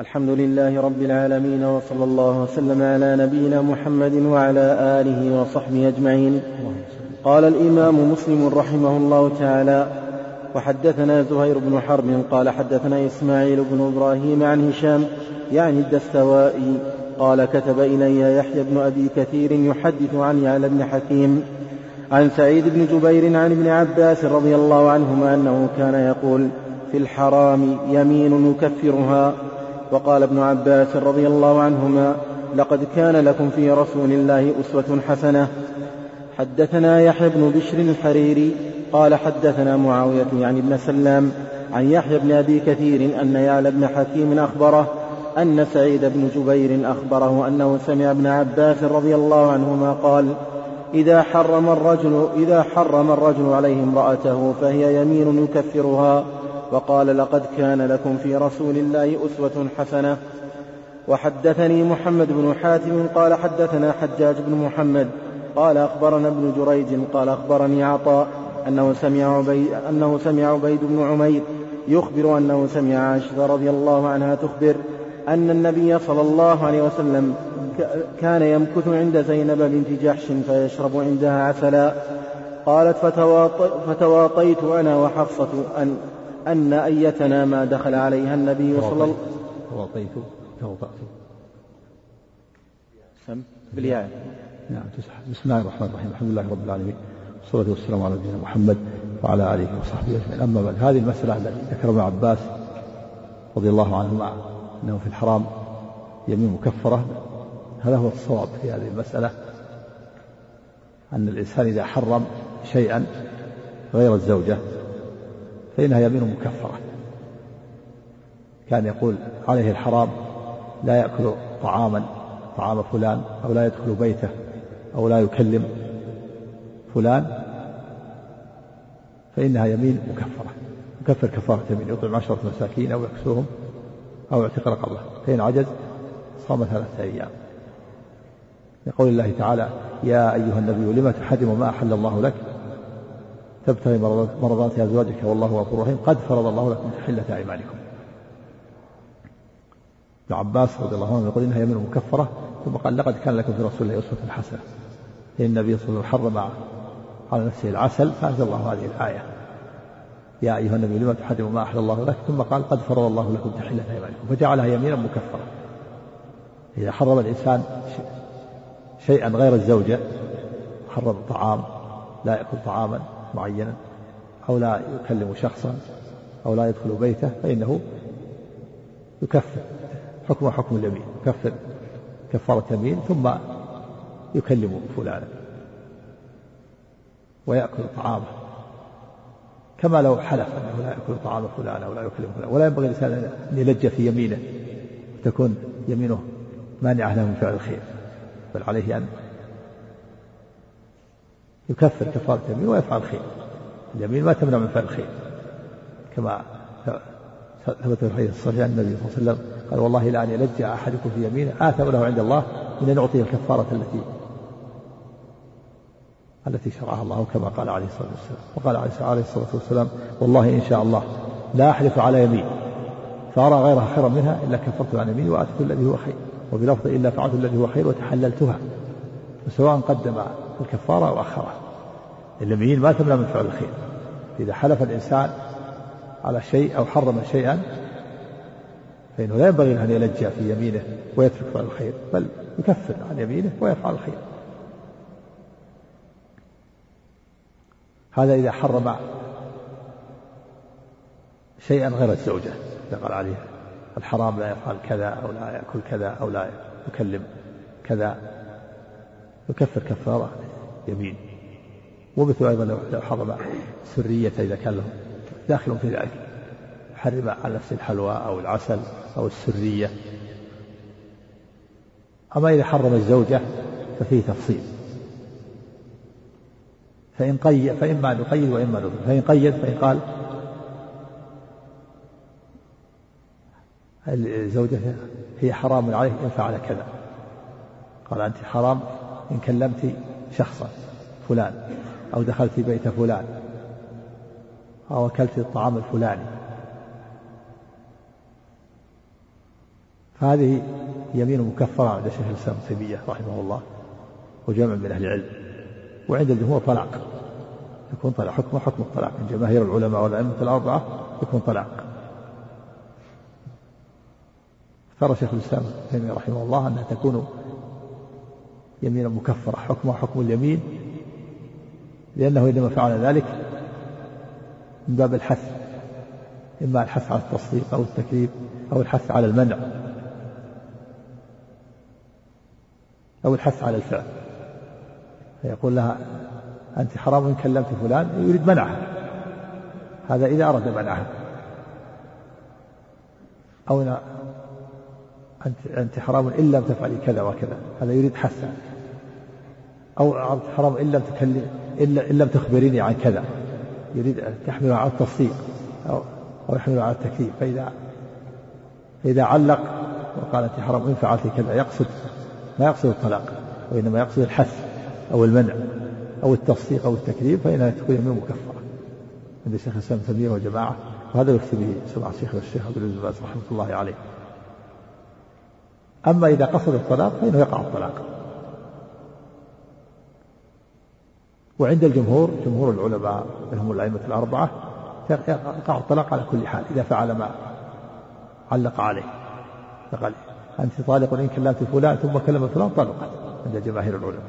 الحمد لله رب العالمين وصلى الله وسلم على نبينا محمد وعلى آله وصحبه أجمعين. قال الإمام مسلم رحمه الله تعالى وحدثنا زهير بن حرب قال حدثنا إسماعيل بن إبراهيم عن هشام يعني الدستوائي قال كتب إلي يحيى بن أبي كثير يحدث عن يعلى بن حكيم عن سعيد بن جبير عن ابن عباس رضي الله عنهما أنه كان يقول في الحرام يمين يكفرها وقال ابن عباس رضي الله عنهما لقد كان لكم في رسول الله أسوة حسنة. حدثنا يحيى بن بشر الحريري قال حدثنا معاوية يعني ابن سلام عن يحيى بن أبي كثير أن يعلى بن حكيم أخبره أن سعيد بن جبير أخبره أنه سمع ابن عباس رضي الله عنهما قال إذا حرم الرجل إذا حرم الرجل عليه امرأته فهي يمين يكفرها وقال لقد كان لكم في رسول الله أسوة حسنة. وحدثني محمد بن حاتم قال حدثنا حجاج بن محمد قال أخبرنا ابن جريج قال أخبرني عطاء أنه سمع عبيد, أنه سمع عبيد بن عمير يخبر أنه سمع عائشة رضي الله عنها تخبر أن النبي صلى الله عليه وسلم كان يمكث عند زينب بنت جحش فيشرب عندها عسلا. قالت فتواطيت أنا وحفصة أن أن أيتنا ما دخل عليها النبي صلى الله عليه وسلم. توضأت سم. بالياء. نعم بسم الله الرحمن الرحيم. الحمد لله رب العالمين. والصلاة والسلام على نبينا محمد وعلى آله وصحبه أجمعين. أما بعد هذه المسألة التي ذكر ابن عباس رضي الله عنهما أنه في الحرام يمين مكفرة. هذا هو الصواب في هذه المسألة. أن الإنسان إذا حرم شيئا غير الزوجة فإنها يمين مكفرة. كان يقول عليه الحرام لا يأكل طعاما طعام فلان أو لا يدخل بيته أو لا يكلم فلان فإنها يمين مكفرة. مكفر كفارة يمين يطعم عشرة مساكين أو يكسوهم أو يعتق رقبة. فإن عجز صام ثلاثة أيام. لقول الله تعالى يا أيها النبي لم تحرم ما أحل الله لك تبتغي مرضات أزواجك والله غفور رحيم. قد فرض الله لكم تحلة أيمانكم ابن عباس رضي الله عنه يقول إنها يمين مكفرة ثم قال لقد كان لكم في رسول الله أسوة حسنة. إن النبي صلى الله عليه وسلم حرم على نفسه العسل فأنزل الله هذه الآية. يا أيها النبي لما تحرم ما أحل الله لك؟ ثم قال قد فرض الله لكم تحلة أيمانكم فجعلها يمينا مكفرة. إذا حرم الإنسان شيئا غير الزوجة حرم طعام لا يأكل طعاما معينا أو لا يكلم شخصا أو لا يدخل بيته فإنه يكفر. حكم حكم اليمين يكفر كفارة يمين ثم يكلم فلانا ويأكل طعامه. كما لو حلف أنه لا يأكل طعام فلان أو لا يكلم فلان. ولا ينبغي الإنسان أن يلج في يمينه تكون يمينه مانعة له من فعل الخير. بل عليه أن يكفر كفارة اليمين ويفعل الخير اليمين ما تمنع من فعل الخير كما ثبت في الحديث الصحيح عن النبي صلى الله عليه وسلم قال والله لأن يلج أحدكم في يمينه. آثم له عند الله من أن يعطيه الكفارة التي التي شرعها الله كما قال عليه الصلاة والسلام. وقال عليه الصلاة والسلام والله إن شاء الله لا أحلف على يمين فأرى غيرها خيرا منها إلا كفرت عن يميني وآتيت الذي هو خير وبلفظ إلا فعلت الذي هو خير وتحللتها. وسواء قدم الكفارة أو أخرها اليمين ما تمنع من فعل الخير. إذا حلف الإنسان على شيء أو حرم شيئا فإنه لا ينبغي أن يلجأ في يمينه ويترك فعل الخير بل يكفر عن يمينه ويفعل الخير. هذا إذا حرم شيئا غير الزوجة. قال عليه الحرام لا يفعل كذا أو لا يأكل كذا أو لا يكلم كذا. يكفر كفارة. يمين. ومثل أيضا لو حرم سرية إذا كان له داخل في ذلك. حرم على نفس الحلوى أو العسل أو السرية. أما إذا حرم الزوجة ففيه تفصيل. فإن قيد فإما نقيد وإما نطلق فإن قيد فإن قال الزوجة هي حرام عليه إن فعل كذا. قال أنت حرام إن كلمت شخصا فلان أو دخلت بيت فلان أو أكلت الطعام الفلاني. هذه يمين مكفرة عند شيخ الإسلام تيمية رحمه الله وجمع من أهل العلم. وعند الجمهور طلاق يكون طلاق حكم حكم الطلاق. من جماهير العلماء والأئمة الأربعة يكون طلاق. اختار شيخ الإسلام تيمية رحمه الله أنها تكون يمينا مكفرة حكمها حكم اليمين لأنه إنما فعل ذلك من باب الحث إما الحث على التصديق أو التكذيب أو الحث على المنع أو الحث على الفعل. فيقول لها أنت حرام إن كلمت فلان يريد منعها هذا إذا أراد منعها أو أنت أنت حرام إن لم تفعلي كذا وكذا هذا يريد حثا أو أنت حرام إن لم تكلم إلا إن لم تخبريني عن كذا. يريد أن تحمله على التصديق أو أو يحمله على التكذيب. فإذا إذا علق وقال أنت حرام إن فعلت كذا يقصد ما يقصد الطلاق وإنما يقصد الحث أو المنع أو التصديق أو التكذيب فإنها تكون يمين مكفرة. عند شيخ الإسلام تيمية وجماعة وهذا يفتي به سمع الشيخ الشيخ عبد العزيز رحمة الله عليه. أما إذا قصد الطلاق فإنه يقع الطلاق. وعند الجمهور جمهور العلماء منهم الأئمة الأربعة يقع الطلاق على كل حال إذا فعل ما علق عليه. فقال أنت طالق إن كلمت فلان ثم كلم فلان طلقت عند جماهير العلماء.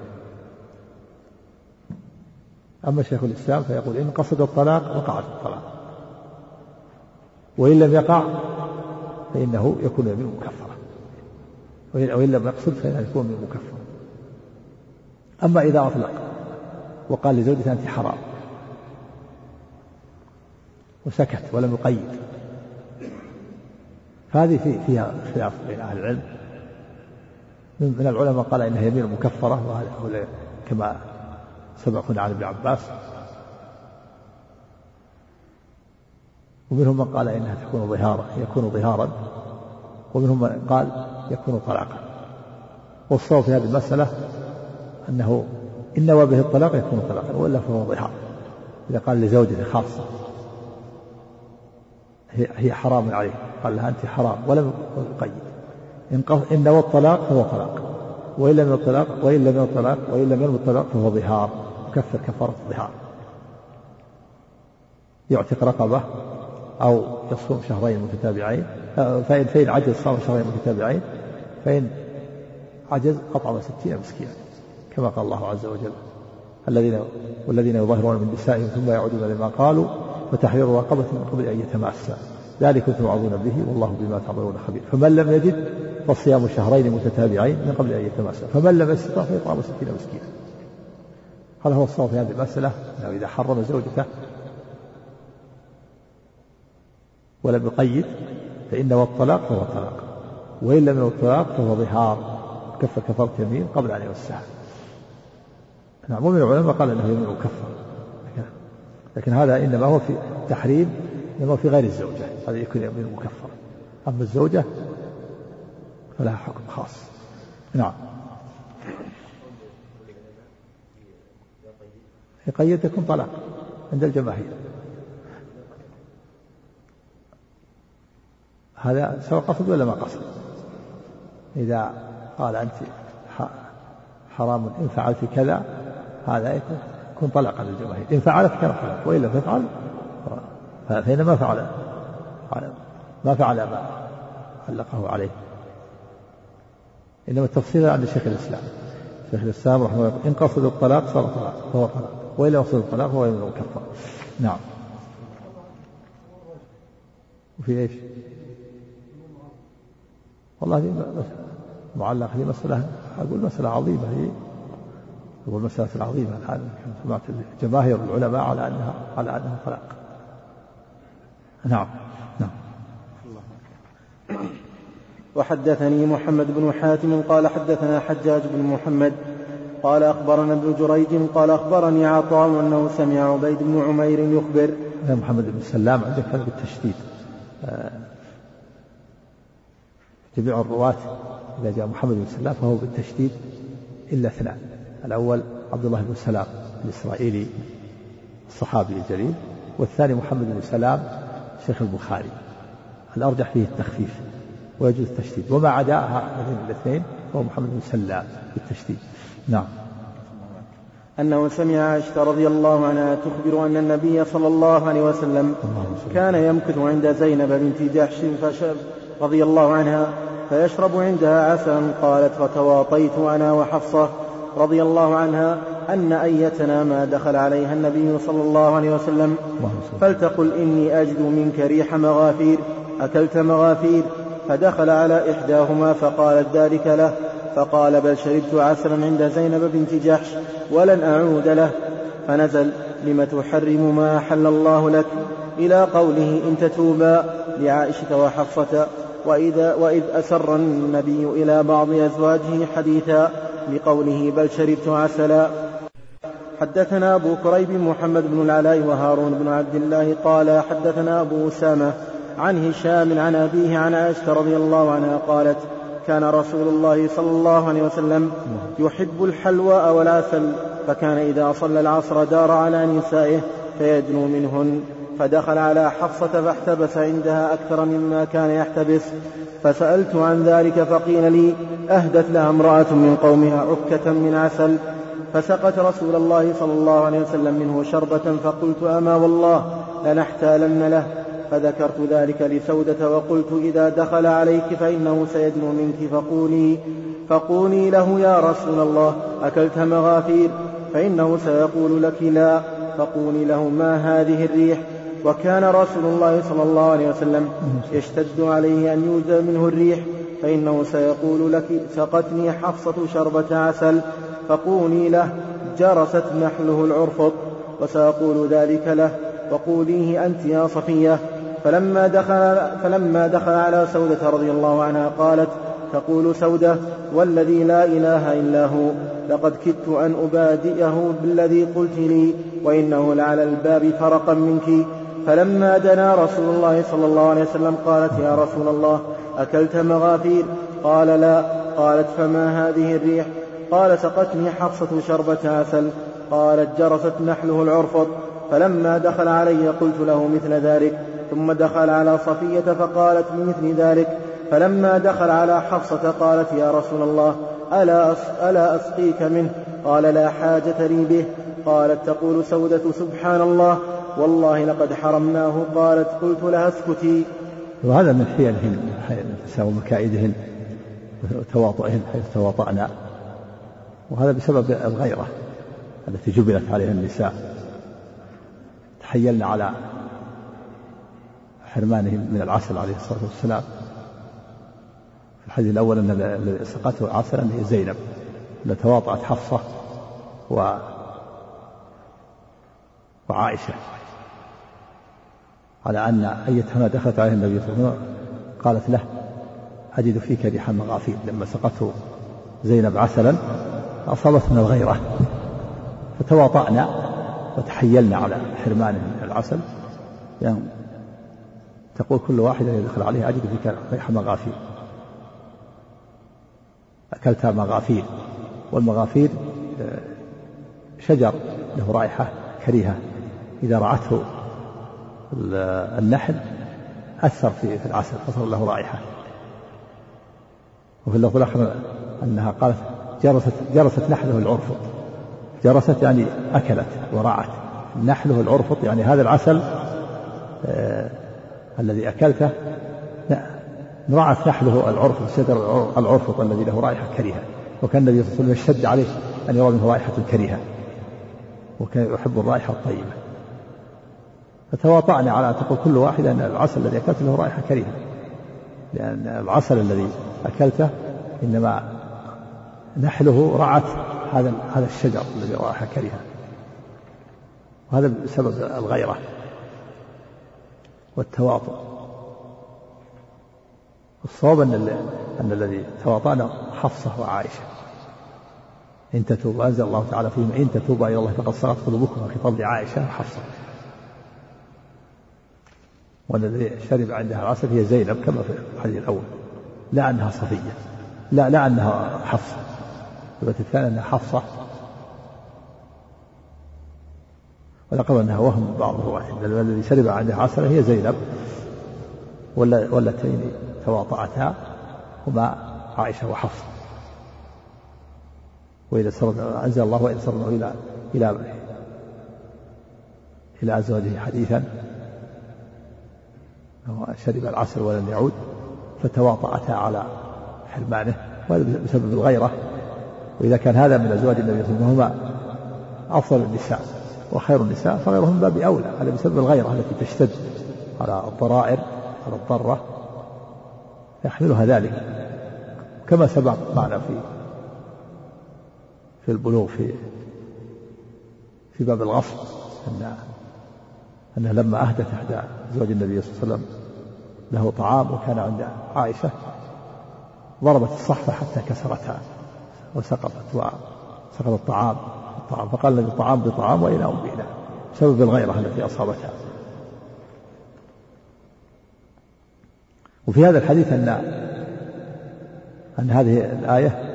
أما شيخ الإسلام فيقول إن قصد الطلاق وقعت الطلاق. وإن لم يقع فإنه يكون يمين مكفرة. وإن لم يقصد فإنه يكون يمين مكفرة. أما إذا أطلق وقال لزوجته أنت حرام. وسكت ولم يقيد. فهذه في فيها خلاف بين أهل العلم. من العلماء قال إنها يمين مكفرة وهذا كما سبق عن ابن عباس. ومنهم من قال إنها تكون ظهارا يكون ظهارا. ومنهم من قال يكون طلاقا. والصواب في هذه المسألة أنه إن نوى به الطلاق يكون طلاقا وإلا فهو ظهار إذا قال لزوجته خاصة هي حرام عليه قال لها أنت حرام ولم يقيد إن نوى الطلاق فهو طلاق. وإن لم الطلاق وإن لم الطلاق لم ينوي الطلاق فهو ظهار يكفر كفارة الظهار يعتق رقبة أو يصوم شهرين متتابعين. فإن فإن عجز صام شهرين متتابعين. فإن عجز أطعم ستين مسكينا. كما قال الله عز وجل الذين والذين يظاهرون من نسائهم ثم يعودون لما قالوا فتحرير رقبة من قبل أن يتماسا. ذلك توعظون به والله بما تعملون خبير. فمن لم يجد فصيام شهرين متتابعين من قبل أن يتماسا. فمن لم يستطع فيطعم ستين مسكينا. هذا هو الصواب في هذه المسألة. أنه إذا حرم زوجته ولم يقيد فإن الطلاق فهو طلاق. وإن لم الطلاق فهو ظهار. كف كفرت يمين قبل أن يمسها. نعم ومن العلماء قال إنه يمين مكفر لكن هذا إنما هو في تحريم إنما في غير الزوجة. هذا يكون يمين مكفر. أما الزوجة فلها حكم خاص. نعم. يقيد تكون طلاق عند الجماهير. هذا سواء قصد ولا ما قصد. إذا قال أنت حرام إن فعلت كذا هذا يكون طلقا للجماهير. إن فعلت كان طلق وإن لم تفعل فإن ما فعل ما فعل ما علقه عليه. إنما التفصيل عند شيخ الإسلام. شيخ الإسلام رحمه الله إن قصد الطلاق صار طلاق فهو طلاق. وإن لم يقصد الطلاق فهو يمين مكفر نعم. وفي إيش؟ والله دي معلق هي مسألة أقول مسألة عظيمة. هي هو المسألة العظيمة الآن سمعت جماهير العلماء على أنها على أنها طلاق. نعم نعم. وحدثني محمد بن حاتم قال حدثنا حجاج بن محمد قال أخبرنا ابن جريج قال أخبرني عطاء أنه سمع عبيد بن عمير يخبر. محمد بن سلام عندك هذا بالتشديد. آه، جميع الرواة إذا جاء محمد بن سلام فهو بالتشديد إلا اثنان. الأول عبد الله بن سلام الإسرائيلي الصحابي الجليل والثاني محمد بن سلام شيخ البخاري. الأرجح فيه التخفيف ويجوز التشديد وما عدا هذين الاثنين فهو محمد بن سلام بالتشديد. نعم. أنه سمع عائشة رضي الله عنها تخبر أن النبي صلى الله عليه وسلم كان يمكث عند زينب بنت جحش رضي الله عنها فيشرب عندها عسلا قالت فتواطيت أنا وحفصة رضي الله عنها أن أيتنا ما دخل عليها النبي صلى الله عليه وسلم. فلتقل إني أجد منك ريح مغافير. أكلت مغافير. فدخل على إحداهما فقالت ذلك له. فقال بل شربت عسلا عند زينب بنت جحش ولن أعود له. فنزل لم تحرم ما أحل الله لك؟ إلى قوله إن تتوبا لعائشة وحفصة. وإذا وإذ أسر النبي إلى بعض أزواجه حديثا بقوله بل شربت عسلا. حدثنا أبو كريب محمد بن العلاء وهارون بن عبد الله قال حدثنا أبو أسامة عن هشام عن أبيه عن عائشة رضي الله عنها قالت كان رسول الله صلى الله عليه وسلم يحب الحلوى والعسل فكان إذا صلى العصر دار على نسائه فيدنو منهن. فدخل على حفصة فاحتبس عندها أكثر مما كان يحتبس. فسألت عن ذلك فقيل لي أهدت لها امرأة من قومها عكة من عسل. فسقت رسول الله صلى الله عليه وسلم منه شربة فقلت أما والله لنحتالن له. فذكرت ذلك لسودة وقلت إذا دخل عليك فإنه سيدنو منك فقولي فقولي له يا رسول الله أكلت مغافير؟ فإنه سيقول لك لا. فقولي له ما هذه الريح؟ وكان رسول الله صلى الله عليه وسلم يشتد عليه أن يوجد منه الريح فإنه سيقول لك سقتني حفصة شربة عسل فقولي له جرست نحله العرفط وسأقول ذلك له وقوليه أنت يا صفية. فلما دخل, فلما دخل على سودة رضي الله عنها قالت تقول سودة والذي لا إله إلا هو لقد كدت أن أبادئه بالذي قلت لي وإنه لعلى الباب فرقا منك. فلما دنا رسول الله صلى الله عليه وسلم قالت يا رسول الله أكلت مغافير؟ قال لا. قالت فما هذه الريح؟ قال سقتني حفصة شربة عسل قالت جرست نحله العرفط فلما دخل علي قلت له مثل ذلك ثم دخل على صفية فقالت بمثل ذلك؟ فلما دخل على حفصة قالت يا رسول الله ألا, ألا أسقيك منه؟ قال لا حاجة لي به. قالت تقول سودة سبحان الله والله لقد حرمناه. قالت قلت لها اسكتي. وهذا من حيلهن النساء ومكائدهن وتواطئهن حيث تواطأنا. وهذا بسبب الغيرة التي جبلت عليها النساء. تحيلن على حرمانهم من العسل عليه الصلاة والسلام. في الحديث الأول أن الذي سقته عسلا هي زينب التي تواطأت حفصة و وعائشة. على أن أيتهما دخلت عليه النبي صلى الله عليه وسلم قالت له أجد فيك ريح مغافير لما سقته زينب عسلا أصابت من الغيرة. فتواطأنا وتحيلنا على حرمان العسل. يعني تقول كل واحدة يدخل عليها أجد فيك ريح مغافير أكلتها مغافير. والمغافير آه، شجر له رائحة كريهة. إذا رعته النحل أثر في العسل فصار له رائحة. وفي اللفظ الآخر أنها قالت جرست جرست نحله العرفط. جرست يعني أكلت ورعت. نحله العرفط يعني هذا العسل آه الذي أكلته رعت نحله العرفط شجر العرفط الذي له رائحة كريهة. وكان النبي صلى الله عليه وسلم يشتد عليه أن يرى منه رائحة كريهة. وكان يحب الرائحة الطيبة. فتواطأنا على تقول كل واحدة أن العسل الذي أكلته له رائحة كريهة. لأن العسل الذي أكلته إنما نحله رعت هذا هذا الشجر الذي رائحة كريهة. وهذا بسبب الغيرة والتواطؤ. الصواب أن أن الذي تواطأنا حفصة وعائشة. إن تتوبوا أنزل الله تعالى فيهم إن تتوبوا إلى الله فقد صغت قلوبكم خطاب لعائشة وحفصة والذي شرب عندها العسل هي زينب كما في الحديث الأول. لا أنها صفية. لا لا أنها حفصة. الثبت الثاني أنها حفصة. ولقد أنها وهم بعض الرواة الذي شرب عندها عسل هي زينب. واللتين تواطأتا هما عائشة وحفصة. وإذا سرنا أنزل الله وإذا سرنا إلى إلى إلى أزواجه حديثا. شرب العسل ولم يعود فتواطأتا على حرمانه وهذا بسبب الغيرة. وإذا كان هذا من أزواج النبي صلى الله عليه وسلم أفضل النساء وخير النساء فغيرهم باب أولى. هذا بسبب الغيرة التي تشتد على الضرائر على الضرة. يحملها ذلك. كما سبق معنا في في البلوغ في في باب الغصب أن أنها لما أهدت إحدى أزواج النبي صلى الله عليه وسلم له طعام وكان عند عائشة ضربت الصحفة حتى كسرتها وسقطت وسقط الطعام الطعام فقال النبي طعام بطعام وإلى أمنا بسبب الغيرة التي أصابتها. وفي هذا الحديث أن أن هذه الآية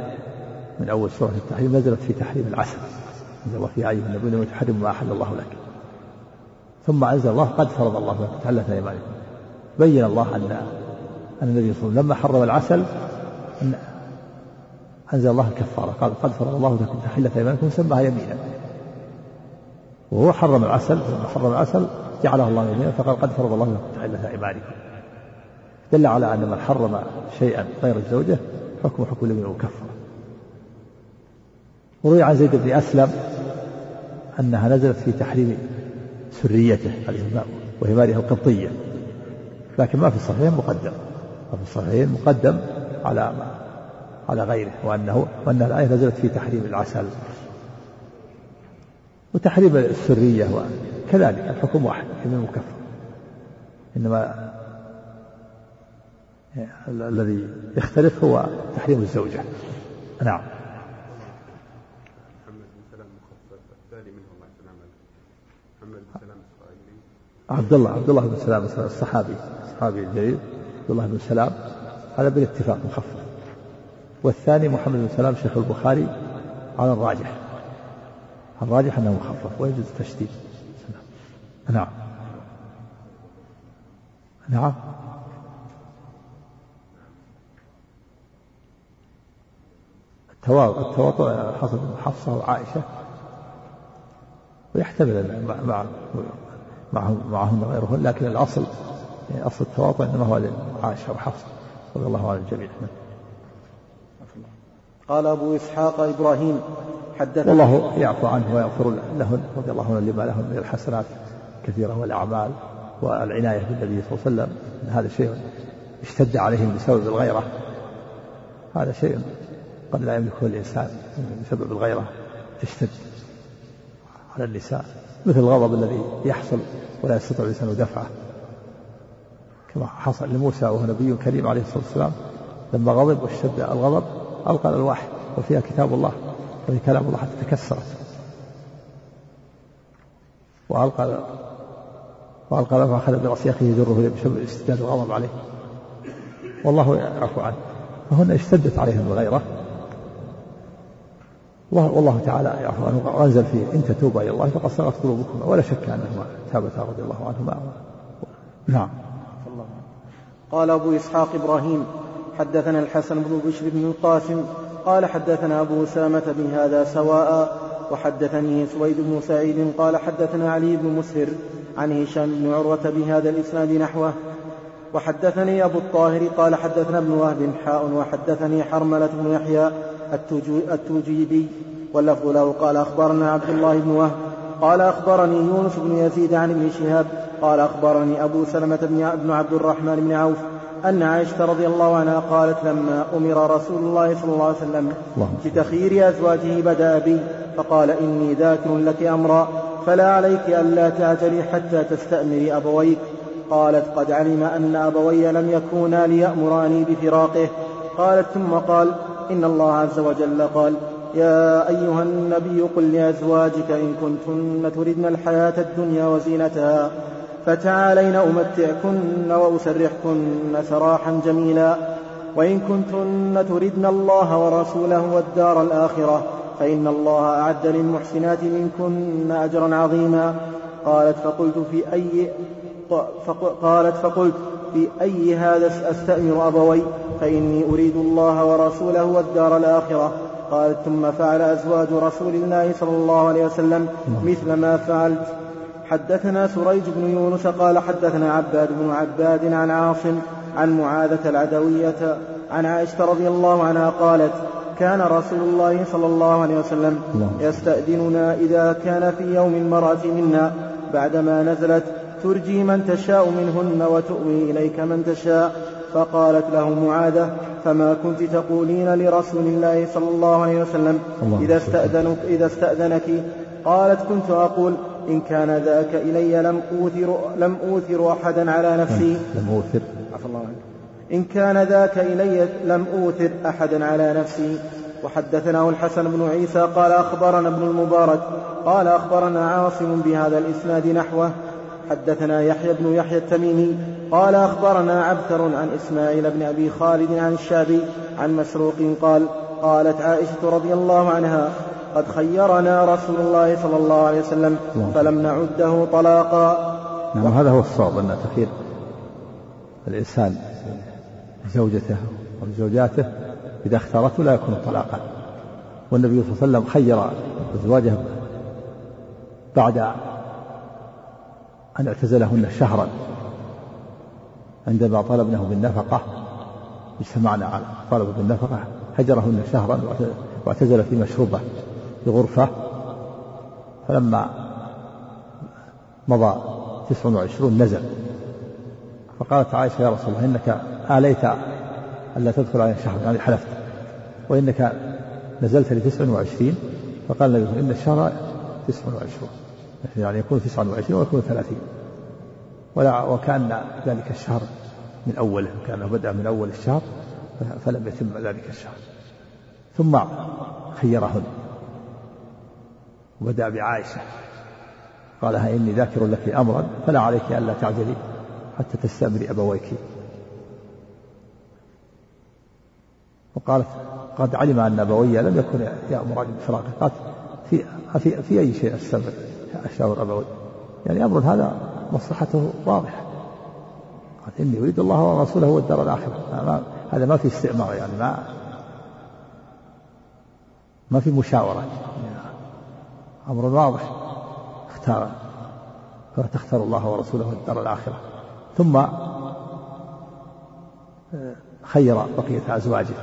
من أول سورة التحريم نزلت في تحريم العسل أنزل الله في أيها النبي تحرم ما أحل الله لك ثم أنزل الله قد فرض الله لك تحلت أيمانكم بين الله أن أن النبي صلى الله عليه وسلم لما حرم العسل أن أنزل الله الكفارة قال قد فرض الله لكم تحلة أيمانكم سماها يمينا. وهو حرم العسل لما حرم العسل جعله الله يمينا فقال قد فرض الله لكم تحلة أيمانكم. دل على أن من حرم شيئا غير الزوجة حكم حكم اليمين المكفرة وروي عن زيد بن أسلم أنها نزلت في تحريم سريته ماله القبطية لكن ما في الصحيحين مقدم. ما في الصحيحين مقدم على ما على غيره وأنه وأن الآية نزلت في تحريم العسل. وتحريم السرية وكذلك الحكم واحد من المكفر. إنما الذي يختلف هو تحريم الزوجة. نعم. عبد الله عبد الله بن سلام الصحابي الصحابي الجليل عبد الله بن سلام هذا بالاتفاق مخفف. والثاني محمد بن سلام شيخ البخاري على الراجح. الراجح أنه مخفف ويجوز التشديد نعم. نعم. التواطؤ حصل حفصة وعائشة ويحتمل مع معهن غيرهن لكن الأصل يعني أصل التواطؤ إنما هو لعائشة وحفصة رضي الله عن الجميع. قال أبو إسحاق إبراهيم حدثنا والله يعفو عنه ويغفر لهن رضي الله عنه لما لهن من الحسنات كثيرة والأعمال والعناية بالنبي صلى الله عليه وسلم. هذا شيء اشتد عليهم بسبب الغيرة. هذا شيء قد لا يملكه الإنسان بسبب الغيرة. تشتد. على النساء مثل الغضب الذي يحصل ولا يستطيع الإنسان دفعه. كما حصل لموسى وهو نبي كريم عليه الصلاة والسلام لما غضب واشتد الغضب ألقى الألواح وفيها كتاب الله وفي كلام الله حتى تكسرت. وألقى وألقى له فأخذ برأس أخيه يجره بسبب اشتداد الغضب عليه. والله يعفو عنه. فهن اشتدت عليهم الغيرة. والله تعالى يعفو عنه وأنزل فيه إن تتوبا إلى الله فقد صغت قلوبكما ولا شك أنهما تابتا رضي الله عنهما. نعم. قال أبو إسحاق إبراهيم حدثنا الحسن بن بشر بن القاسم قال حدثنا أبو سلمة بهذا سواء وحدثني سويد بن سعيد قال حدثنا علي بن مسهر عن هشام بن عروة بهذا الإسناد نحوه. وحدثني أبو الطاهر قال حدثنا ابن وهب حاء وحدثني حرملة بن يحيى التوجيبي واللفظ له قال أخبرنا عبد الله بن وهب قال أخبرني يونس بن يزيد عن ابن شهاب قال أخبرني أبو سلمة بن عبد الرحمن بن عوف أن عائشة رضي الله عنها قالت لما أمر رسول الله صلى الله عليه وسلم بتخيير أزواجه بدأ بي فقال إني ذاكر لك أمرا فلا عليك ألا تعجلي حتى تستأمري أبويك قالت قد علم أن أبوي لم يكونا ليأمراني بفراقه قالت ثم قال إن الله عز وجل قال يا أيها النبي قل لأزواجك إن كنتن تردن الحياة الدنيا وزينتها فتعالين أمتعكن وأسرحكن سراحا جميلا وإن كنتن تردن الله ورسوله والدار الآخرة فإن الله أعد للمحسنات منكن أجرا عظيما قالت فقلت في أي قالت فقلت في أي هذا أستأمر أبوي؟ فإني أريد الله ورسوله والدار الآخرة. قالت ثم فعل أزواج رسول الله صلى الله عليه وسلم مثل ما فعلت. حدثنا سريج بن يونس قال حدثنا عباد بن عباد عن عاصم عن معاذة العدوية عن عائشة رضي الله عنها قالت كان رسول الله صلى الله عليه وسلم يستأذننا إذا كان في يوم المرأة منا. بعدما نزلت ترجي من تشاء منهن وتؤوي إليك من تشاء. فقالت له معاذة فما كنت تقولين لرسول الله صلى الله عليه وسلم؟ إذا استأذنك, إذا استأذنك. قالت كنت أقول إن كان ذاك إلي لم أوثر, لم أوثر أحدا على نفسي. لم أوثر. عفى الله عنك. إن كان ذاك إلي لم أوثر أحدا على نفسي. وحدثناه الحسن بن عيسى قال أخبرنا ابن المبارك قال أخبرنا عاصم بهذا الإسناد نحوه. حدثنا يحيى بن يحيى التميمي قال أخبرنا عبثر عن إسماعيل بن أبي خالد عن الشعبي عن مسروق قال قالت عائشة رضي الله عنها قد خيرنا رسول الله صلى الله عليه وسلم فلم نعده طلاقا. نعم هذا هو الصواب أن تخير الإنسان زوجته وزوجاته إذا اختارته لا يكون طلاقا. والنبي صلى الله عليه وسلم خير أزواجه بعد أن اعتزلهن شهرا عندما طلبنه بالنفقة اجتمعنا على طلبوا بالنفقة هجرهن شهرا واعتزل في مشروبة في غرفة. فلما مضى تسع وعشرون نزل. فقالت عائشة يا رسول الله إنك آليت ألا تدخل عليه شهر يعني حلفت. وإنك نزلت لتسع وعشرين؟ فقال النبي إن الشهر تسع وعشرون. يعني يكون تسع وعشرين ويكون ثلاثين. ولا وكان ذلك الشهر من أوله كأنه بدأ من أول الشهر فلم يتم ذلك الشهر. ثم خيرهن. وبدأ بعائشة. قال إني ذاكر لك أمرا فلا عليك ألا تعجلي حتى تستأمري أبويك. وقالت قد علم أن أبوي لم يكن يأمران بفراقه قالت في, في, في أي شيء أستمر؟ أشاور أبوي. يعني أمر هذا مصلحته واضحة. قال إني أريد الله ورسوله والدار الآخرة. هذا ما في استئمار يعني ما ما في مشاورة. أمر واضح. اختار. فتختار الله ورسوله والدار الآخرة. ثم خير بقية أزواجه.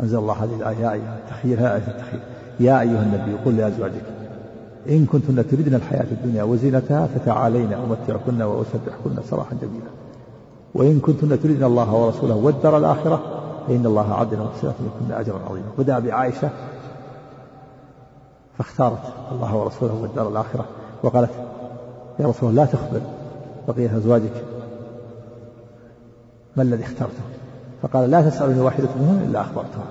أنزل الله هذه الآية التخيير آية التخيير يا أيها النبي قل لأزواجك. إن كنتن تردن الحياة الدنيا وزينتها فتعالين أمتعكن وأسبحكن سراحا جميلا. وإن كنتن تردن الله ورسوله والدار الآخرة فإن الله عد المحسنات منكن أجرا عظيما. بدأ بعائشة فاختارت الله ورسوله والدار الآخرة وقالت يا رسول الله لا تخبر بقية أزواجك ما الذي اخترته. فقال لا تسألني واحدة منهن إلا أخبرتها.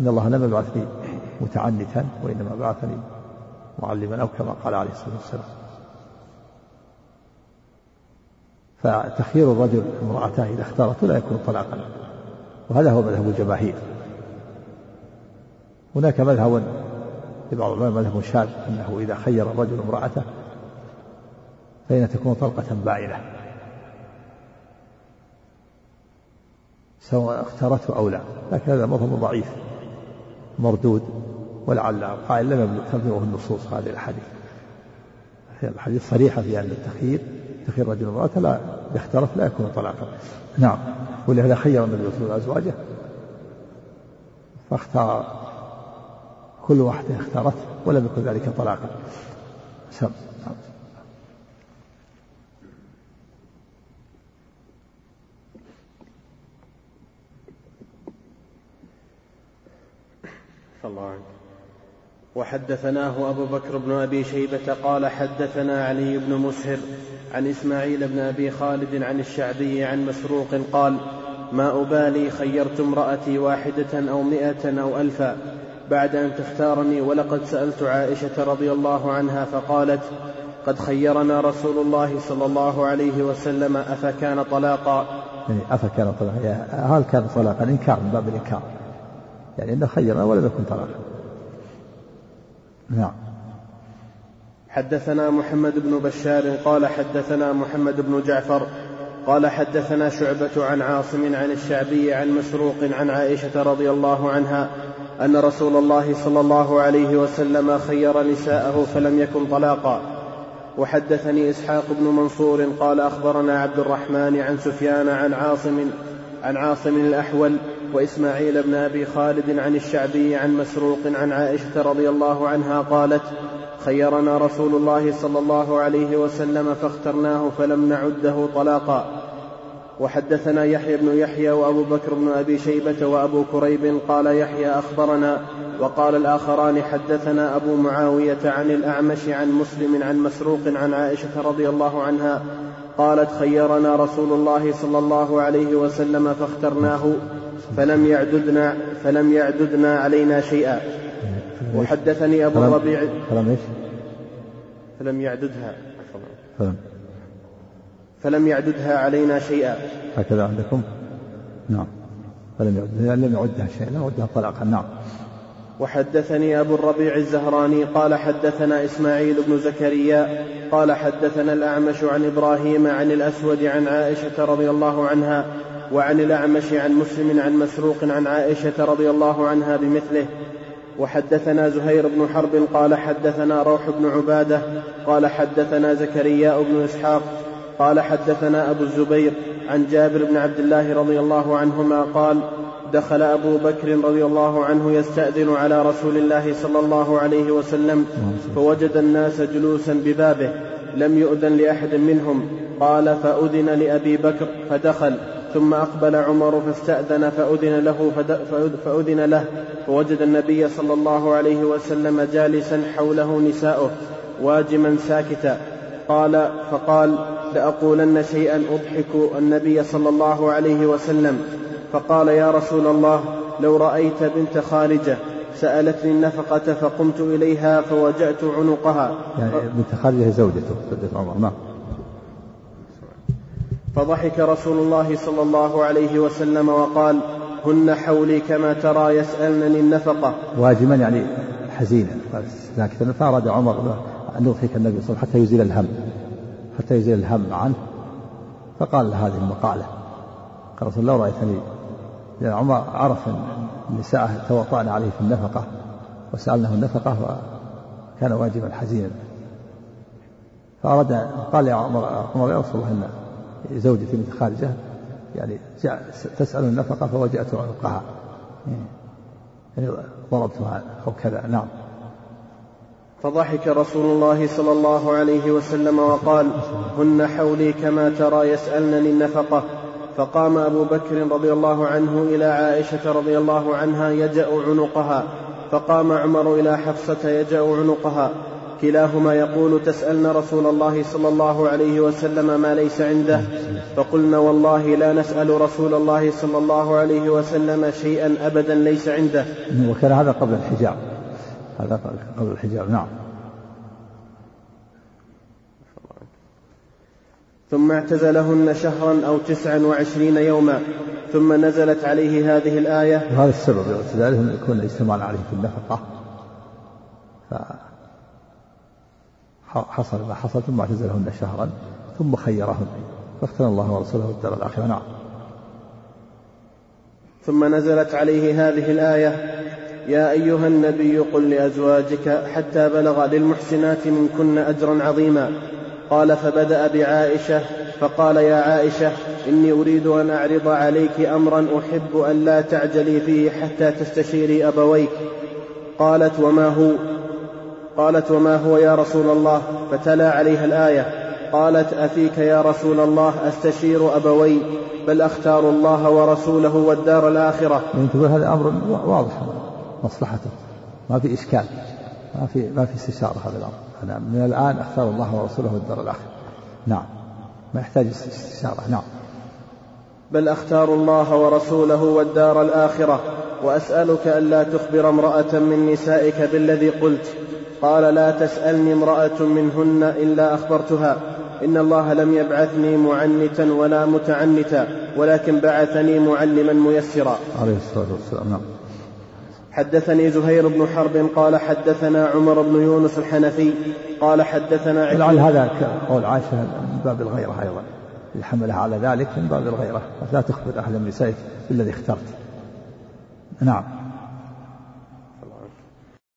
إن الله لم يبعثني متعنتا وإنما بعثني معلما أو كما قال عليه الصلاة والسلام. فتخيير الرجل امرأته إذا اختارته لا يكون طلاقا وهذا هو مذهب الجماهير. هناك مذهب لبعض العلماء مذهب شاذ أنه إذا خير الرجل امرأته فإن تكون طلقة بائنة سواء اختارته أو لا لكن هذا مذهب ضعيف. مردود ولعل قائل لم تبلغه النصوص هذه الأحاديث. الحديث صريحة في أن التخيير تخير رجل امرأة لا يختلف لا يكون طلاقا. نعم. ولهذا خير النبي صلى الله عليه وسلم أزواجه. فاختار كل واحدة اختارت ولم يكن ذلك طلاقا. سم الله عنك. وحدثناه أبو بكر بن أبي شيبة قال حدثنا علي بن مسهر عن إسماعيل بن أبي خالد عن الشعبي عن مسروق قال ما أبالي خيرت امرأتي واحدة أو مئة أو ألفا. بعد أن تختارني ولقد سألت عائشة رضي الله عنها فقالت قد خيرنا رسول الله صلى الله عليه وسلم أفكان طلاقا؟ يعني أفكان طلاقا. هل كان طلاقا؟ إنكار من باب الإنكار. يعني إنه خيرنا ولم يكن طلاقا نعم. حدثنا محمد بن بشار قال حدثنا محمد بن جعفر قال حدثنا شعبة عن عاصم عن الشعبي عن مسروق عن عائشة رضي الله عنها أن رسول الله صلى الله عليه وسلم خير نساءه فلم يكن طلاقا. وحدثني إسحاق بن منصور قال أخبرنا عبد الرحمن عن سفيان عن عاصم عن عاصم الأحول وإسماعيل بن أبي خالد عن الشعبي عن مسروق عن عائشة رضي الله عنها قالت خيرنا رسول الله صلى الله عليه وسلم فاخترناه فلم نعده طلاقا. وحدثنا يحيى بن يحيى وأبو بكر بن أبي شيبة وأبو كريب قال يحيى أخبرنا. وقال الآخران حدثنا أبو معاوية عن الأعمش عن مسلم عن مسروق عن عائشة رضي الله عنها قالت خيرنا رسول الله صلى الله عليه وسلم فاخترناه. فلم يعددنا فلم يعددنا علينا شيئا. وحدثني أبو الربيع فلم إيش؟ فلم يعددها. فلم. فلم يعددها علينا شيئا. هكذا عندكم؟ نعم. فلم يعدها لم يعدها شيئا لم يعدها طلاقا. نعم. وحدثني أبو الربيع الزهراني قال حدثنا إسماعيل بن زكريا قال حدثنا الأعمش عن إبراهيم عن الأسود عن عائشة رضي الله عنها وعن الأعمش عن مسلم عن مسروق عن عائشة رضي الله عنها بمثله وحدثنا زهير بن حرب قال حدثنا روح بن عبادة قال حدثنا زكريا بن إسحاق قال حدثنا أبو الزبير عن جابر بن عبد الله رضي الله عنهما قال دخل أبو بكر رضي الله عنه يستأذن على رسول الله صلى الله عليه وسلم فوجد الناس جلوسا ببابه لم يؤذن لأحد منهم قال فأذن لأبي بكر فدخل. ثم أقبل عمر فاستأذن فأذن له فأذن له فوجد النبي صلى الله عليه وسلم جالسا حوله نساؤه واجما ساكتا. قال فقال لأقولن شيئا أضحك النبي صلى الله عليه وسلم. فقال يا رسول الله لو رأيت بنت خارجة سألتني النفقة فقمت إليها فوجأت عنقها. يعني بنت خارجة زوجته زوجة عمر نعم. فضحك رسول الله صلى الله عليه وسلم وقال هن حولي كما ترى يسألنني النفقة. واجما يعني حزينا. لكن فأراد عمر أن يضحك النبي صلى الله عليه وسلم حتى يزيل الهم حتى يزيل الهم عنه. فقال هذه المقالة. قال رسول الله رأيتني لأن عمر عرف أن النساء توطأن عليه في النفقة وسألنه النفقة وكان واجبا حزينا. فأراد قال يا عمر عمر يا رسول الله زوجتي من خارجة يعني تسأل النفقة فوجأت عنقها يعني ضربتها أو كذا نعم. فضحك رسول الله صلى الله عليه وسلم وقال هن حولي كما ترى يسألنني النفقة. فقام أبو بكر رضي الله عنه إلى عائشة رضي الله عنها يجأ عنقها. فقام عمر إلى حفصة يجأ عنقها. كلاهما يقول تسألن رسول الله صلى الله عليه وسلم ما ليس عنده. فقلنا والله لا نسأل رسول الله صلى الله عليه وسلم شيئا أبدا ليس عنده. وكان هذا قبل الحجاب. هذا قبل الحجاب نعم. ثم اعتزلهن شهرا أو تسعا وعشرين يوما. ثم نزلت عليه هذه الآية. وهذا السبب اعتزالهم يكون الاجتماع عليه في النفقة. ف... حصل ما حصل ثم اعتزلهن شهرا ثم خيرهن. فاختار الله ورسوله الدار الآخرة. نعم. ثم نزلت عليه هذه الآية يا أيها النبي قل لأزواجك حتى بلغ للمحسنات منكن أجرا عظيما. قال فبدأ بعائشة فقال يا عائشة إني أريد أن أعرض عليك أمرا أحب أن لا تعجلي فيه حتى تستشيري أبويك. قالت وما هو؟ قالت وما هو يا رسول الله؟ فتلا عليها الآية قالت أفيك يا رسول الله أستشير أبوي؟ بل أختار الله ورسوله والدار الآخرة. يعني تقول هذا أمر واضح مصلحته. ما في إشكال ما في ما في استشارة هذا الأمر. أنا من الآن أختار الله ورسوله والدار الآخرة. نعم. ما يحتاج استشارة نعم. بل أختار الله ورسوله والدار الآخرة. وأسألك ألا تخبر امرأة من نسائك بالذي قلت. قال لا تسألني امرأة منهن إلا أخبرتها. إن الله لم يبعثني معنتا ولا متعنتا ولكن بعثني معلما ميسرا. عليه الصلاة والسلام نعم. حدثني زهير بن حرب قال حدثنا عمر بن يونس الحنفي قال حدثنا لعل هذا قول عائشة من باب الغيرة أيضا اللي حملها على ذلك من باب الغيرة. لا تخبر من نسائك بالذي اخترت. نعم.